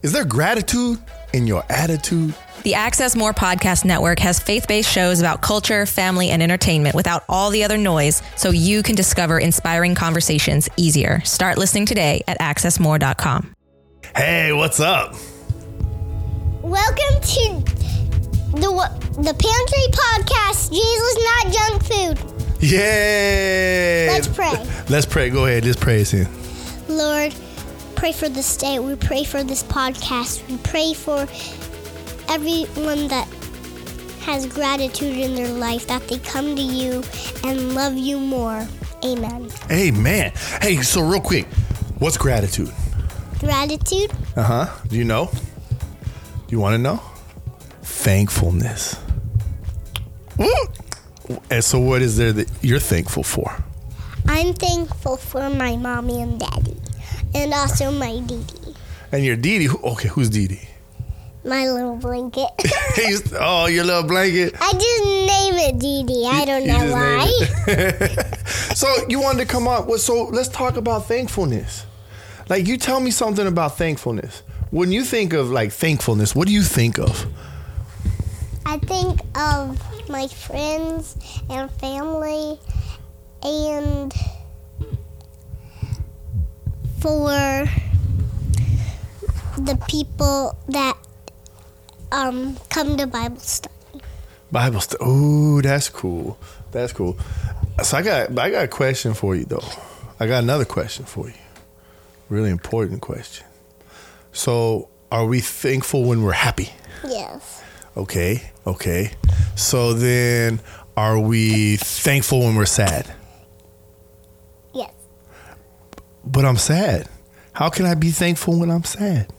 Is there gratitude in your attitude? The Access More Podcast Network has faith based shows about culture, family, and entertainment without all the other noise so you can discover inspiring conversations easier. Start listening today at accessmore.com. Hey, what's up? Welcome to the the Pantry Podcast. Jesus, not junk food. Yay! Let's pray. Let's pray. Go ahead. Just pray us in. Lord, pray for this day. We pray for this podcast. We pray for everyone that has gratitude in their life, that they come to you and love you more. Amen. Amen. Hey, so real quick, what's gratitude? Gratitude, Uh huh. Do you know? Do you want to know? Thankfulness. Woo! And so, what is there that you're thankful for? I'm thankful for my mommy and daddy, and also my Didi, And your Didi. who- Okay, who's Didi? my little blanket. He's, oh, your little blanket. I just name it Didi. I don't You know just why. So you wanted to come up with so let's talk about thankfulness. Like you tell me something about thankfulness. When you think of like thankfulness, what do you think of? I think of my friends and family and for the people that um, come to Bible study. Bible study. Oh, that's cool. That's cool. So I got I got a question for you though. I got another question for you. Really important question. So are we thankful when we're happy? Yes. Okay, okay. So then are we thankful when we're sad? Yes. But I'm sad. How can I be thankful when I'm sad?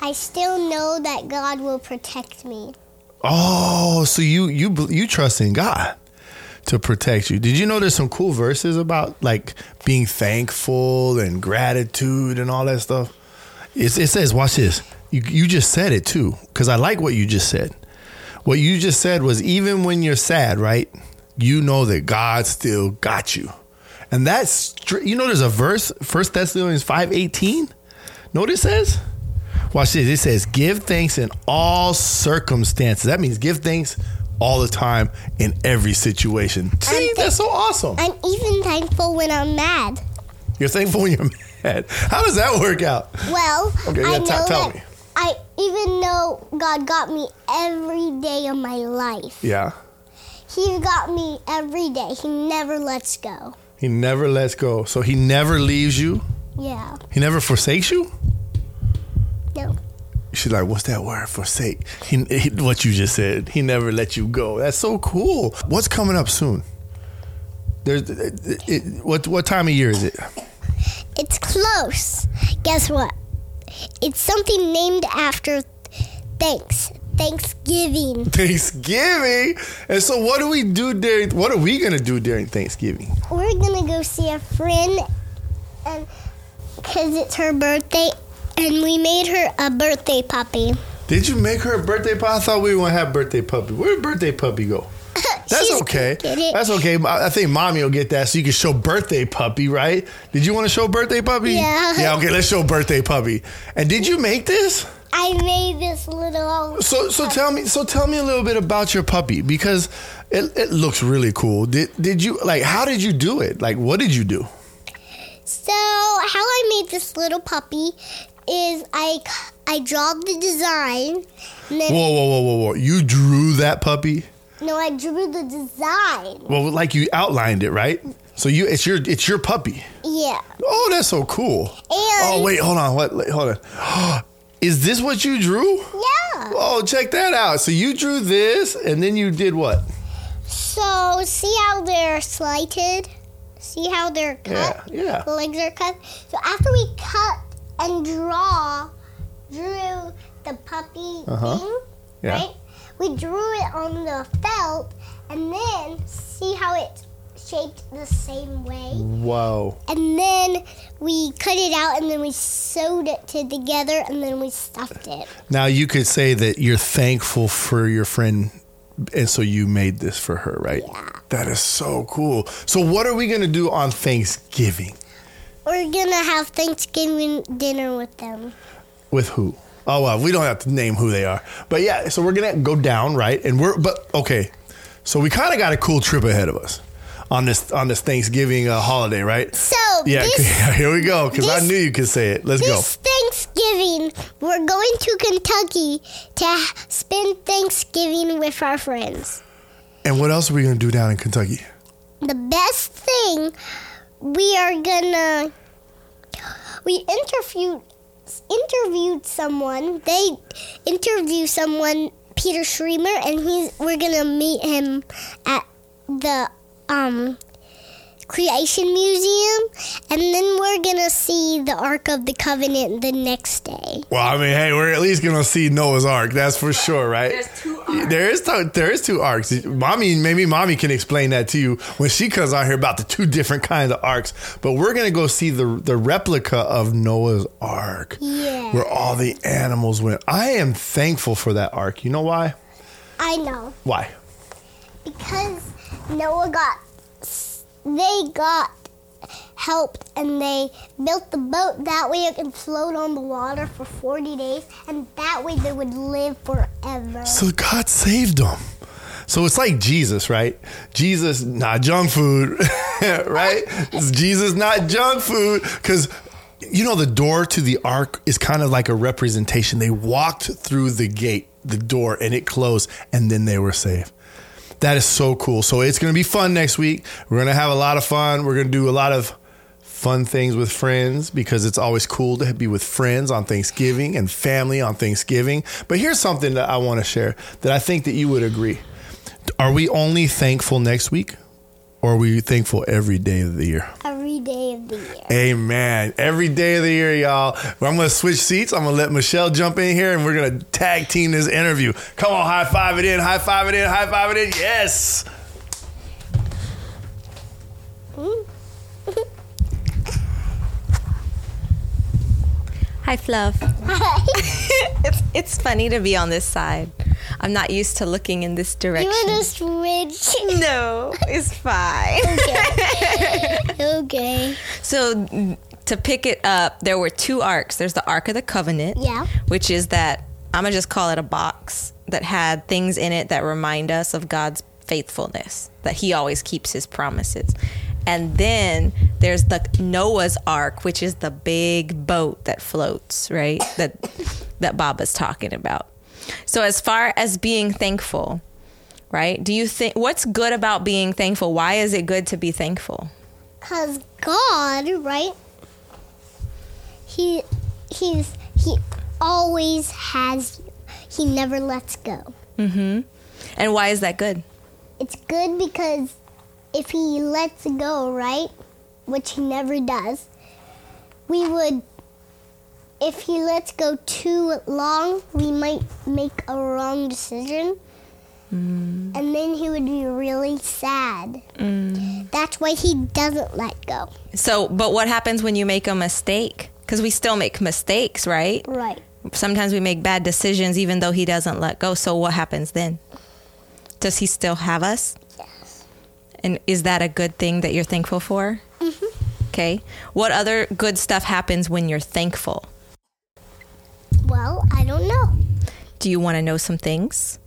I still know that God will protect me. Oh, so you you you trust in God to protect you. Did you know there's some cool verses about like being thankful and gratitude and all that stuff? It's, it says, watch this. You you just said it too, because I like what you just said. What you just said was even when you're sad, right? You know that God still got you, and that's you know there's a verse, First Thessalonians five eighteen. Know what it says? Watch this. It says, give thanks in all circumstances. That means give thanks all the time in every situation. See, I'm that's so awesome. I'm even thankful when I'm mad. You're thankful when you're mad. How does that work out? Well, Okay, yeah, I t- know tell that me. I even know God got me every day of my life. Yeah. He got me every day. He never lets go. He never lets go. So he never leaves you. Yeah. He never forsakes you. No. She's like, what's that word? Forsake. He, he, what you just said. He never let you go. That's so cool. What's coming up soon? There's it, it, what what time of year is it? It's close. Guess what? It's something named after thanks. Thanksgiving. Thanksgiving. And so, what do we do during? What are we gonna do during Thanksgiving? We're gonna go see a friend, and because it's her birthday, and we made her a birthday puppy. Did you make her a birthday puppy? I thought we were gonna have birthday puppy. Where did birthday puppy go? That's She's okay. gonna get it. That's okay. I think mommy will get that so you can show birthday puppy, right? Did you want to show birthday puppy? Yeah. Yeah. Okay. Let's show birthday puppy. And did you make this? I made this little. So so tell me so tell me a little bit about your puppy because it, it looks really cool. Did did you like how did you do it? Like what did you do? So how I made this little puppy is I I draw the design, Whoa whoa whoa whoa whoa! You drew that puppy? No, I drew the design. Well, like you outlined it, right? So you it's your it's your puppy. Yeah, Oh, that's so cool. and Oh wait, hold on. What? Hold on. Is this what you drew? yeah. Oh, check that out. So you drew this, and then you did what? So see how they're slighted. See how they're cut. Yeah, yeah. The legs are cut. So after we cut and draw, drew the puppy Uh-huh. thing, Yeah. right? We drew it on the felt, and then see how it's shaped the same way. Whoa. And then we cut it out, and then we sewed it to together, and then we stuffed it. Now you could say that you're thankful for your friend, and so you made this for her, right? Yeah. That is so cool. So what are we gonna do on Thanksgiving? We're gonna have Thanksgiving dinner with them. With who? Oh well, we don't have to name who they are. But yeah, so we're gonna go down, right? And we're but okay. So we kind of got a cool trip ahead of us on this on this Thanksgiving uh, holiday, right? So Yeah, this, here we go. Because I knew you could say it. Let's go. this Thanksgiving, we're going to Kentucky to spend Thanksgiving with our friends. And what else are we gonna do down in Kentucky? The best thing, we are gonna. We interviewed interviewed someone. They interviewed someone, Peter Schremer, and he's we're gonna meet him at the um Creation Museum, and then we're gonna see the Ark of the Covenant the next day. Well, I mean, hey, we're at least gonna see Noah's Ark. That's for sure, right? There's two There is two, there is two arks. Mommy, maybe mommy can explain that to you when she comes out here about the two different kinds of arks. But we're gonna go see the the replica of Noah's Ark, Yeah. where all the animals went. I am thankful for that ark. You know why? I know. Why? because Noah got they got helped and they built the boat that way it can float on the water for 40 days and that way they would live forever. So God saved them. So it's like Jesus, right? Jesus, not junk food, right? It's Jesus, not junk food. Because, you know, the door to the ark is kind of like a representation. They walked through the gate, the door, and it closed, and then they were saved. That is so cool. So it's going to be fun next week. We're going to have a lot of fun. We're going to do a lot of fun things with friends because it's always cool to be with friends on Thanksgiving and family on Thanksgiving. But here's something that I want to share that I think that you would agree. Are we only thankful next week or are we thankful every day of the year? Every day of the year. Amen. Every day of the year, y'all. I'm going to switch seats. I'm going to let Michelle jump in here and we're going to tag team this interview. Come on, high five it in, high five it in, high five it in. Yes. Hi, Fluff. it's it's funny to be on this side. I'm not used to looking in this direction. You want to switch? no, it's fine. okay. Okay. So to pick it up, there were two arks. There's the Ark of the Covenant, Yeah. which is that I'm gonna just call it a box that had things in it that remind us of God's faithfulness, that He always keeps His promises. And then there's the Noah's Ark, which is the big boat that floats, right? That that Baba's talking about. So as far as being thankful, right? Do you think what's good about being thankful? Why is it good to be thankful? Cause God, right? He, he's he always has you. He never lets go. Mhm. And why is that good? It's good because if he lets go, right, which he never does, we would. If he lets go too long, we might make a wrong decision. Mm. And then he would be really sad. Mm. That's why he doesn't let go. So, but what happens when you make a mistake? Because we still make mistakes, right? Right. Sometimes we make bad decisions even though he doesn't let go. So, what happens then? Does he still have us? And is that a good thing that you're thankful for? Mm-hmm. Okay. What other good stuff happens when you're thankful? Well, I don't know. Do you want to know some things?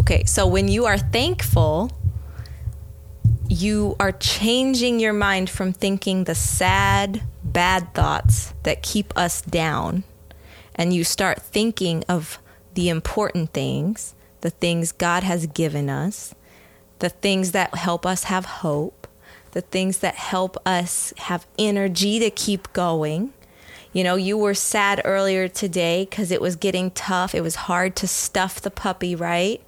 Okay, so when you are thankful, you are changing your mind from thinking the sad, bad thoughts that keep us down, and you start thinking of the important things, the things God has given us, the things that help us have hope, the things that help us have energy to keep going. You know, you were sad earlier today because it was getting tough. It was hard to stuff the puppy, right?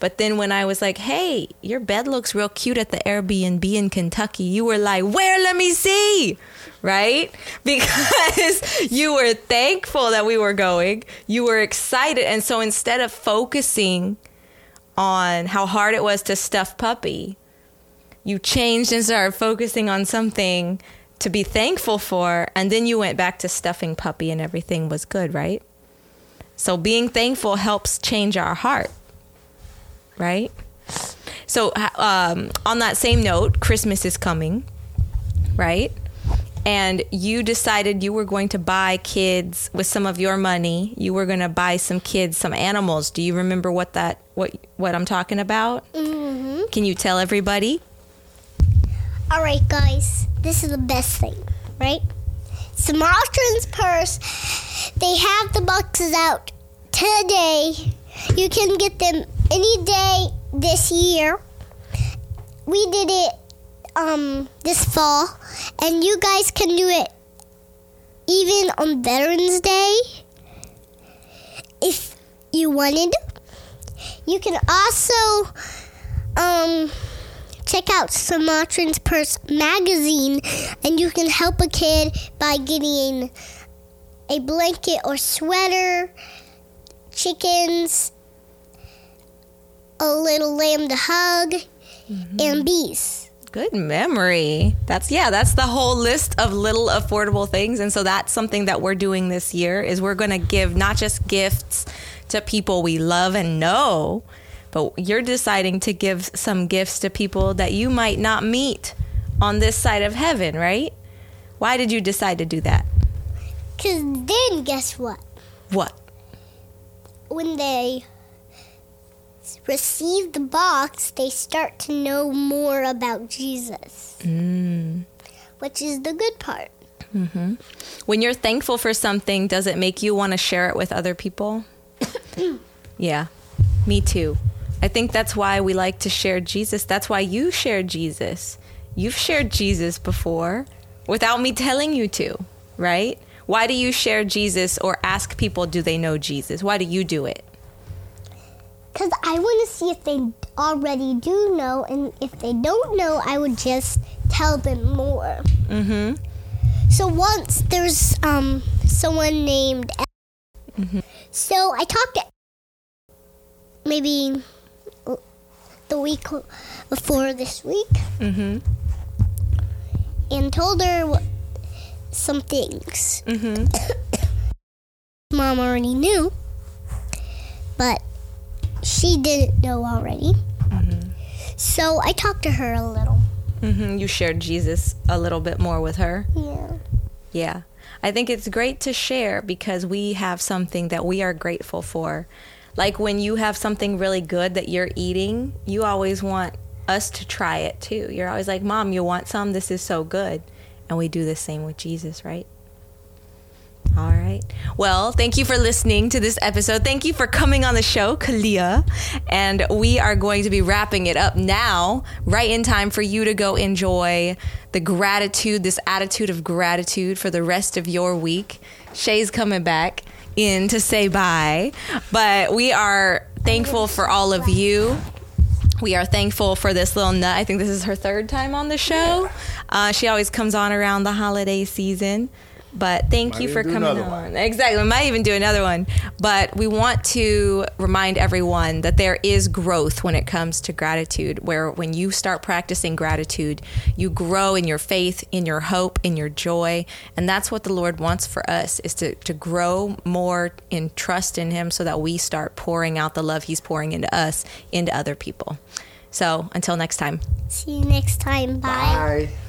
But then when I was like, hey, your bed looks real cute at the Airbnb in Kentucky, you were like, where? Let me see. Right? Because you were thankful that we were going. You were excited. And so instead of focusing on how hard it was to stuff puppy, you changed and started focusing on something to be thankful for. And then you went back to stuffing puppy and everything was good, right? So being thankful helps change our heart, right? So um, on that same note, Christmas is coming, right? And you decided you were going to buy kids with some of your money. You were going to buy some kids some animals. Do you remember what that what what I'm talking about? Mm-hmm. Can you tell everybody? All right, guys, this is the best thing, right? Samaritan's purse. They have the boxes out today. You can get them any day this year. We did it um this fall, and you guys can do it even on Veterans Day if you wanted. You can also um check out Samaritan's Purse magazine and you can help a kid by getting a blanket or sweater, chickens, a little lamb to hug, and bees. Good memory. That's yeah, that's the whole list of little affordable things and so that's something that we're doing this year is we're going to give not just gifts to people we love and know, but you're deciding to give some gifts to people that you might not meet on this side of heaven, right? Why did you decide to do that? Because then, guess what? What? When they receive the box, they start to know more about Jesus, mm. which is the good part. Mm-hmm. When you're thankful for something, does it make you want to share it with other people? yeah, me too. I think that's why we like to share Jesus. That's why you share Jesus. You've shared Jesus before without me telling you to, right? Why do you share Jesus or ask people, do they know Jesus? Why do you do it? Because I want to see if they already do know, and if they don't know, I would just tell them more. Mm-hmm. So once there's um someone named. So I talked to maybe the week before this week Mm-hmm. and told her what, some things. Mm-hmm. Mom already knew, but she didn't know already. So I talked to her a little. Mm-hmm. You shared Jesus a little bit more with her. Yeah. Yeah. I think it's great to share because we have something that we are grateful for. Like when you have something really good that you're eating, you always want us to try it too. You're always like, Mom, you want some? This is so good. And we do the same with Jesus, right? All right. Well, thank you for listening to this episode. Thank you for coming on the show, Calia. And we are going to be wrapping it up now, right in time for you to go enjoy the gratitude, this attitude of gratitude for the rest of your week. Shay's coming back in to say bye, but we are thankful for all of you. We are thankful for this little nut. I think this is her third time on the show. Uh, she always comes on around the holiday season. But thank Might you for coming on. one. Exactly. We might even do another one. But we want to remind everyone that there is growth when it comes to gratitude, where when you start practicing gratitude, you grow in your faith, in your hope, in your joy. And that's what the Lord wants for us is to, to grow more in trust in Him so that we start pouring out the love He's pouring into us, into other people. So until next time. See you next time. Bye. Bye.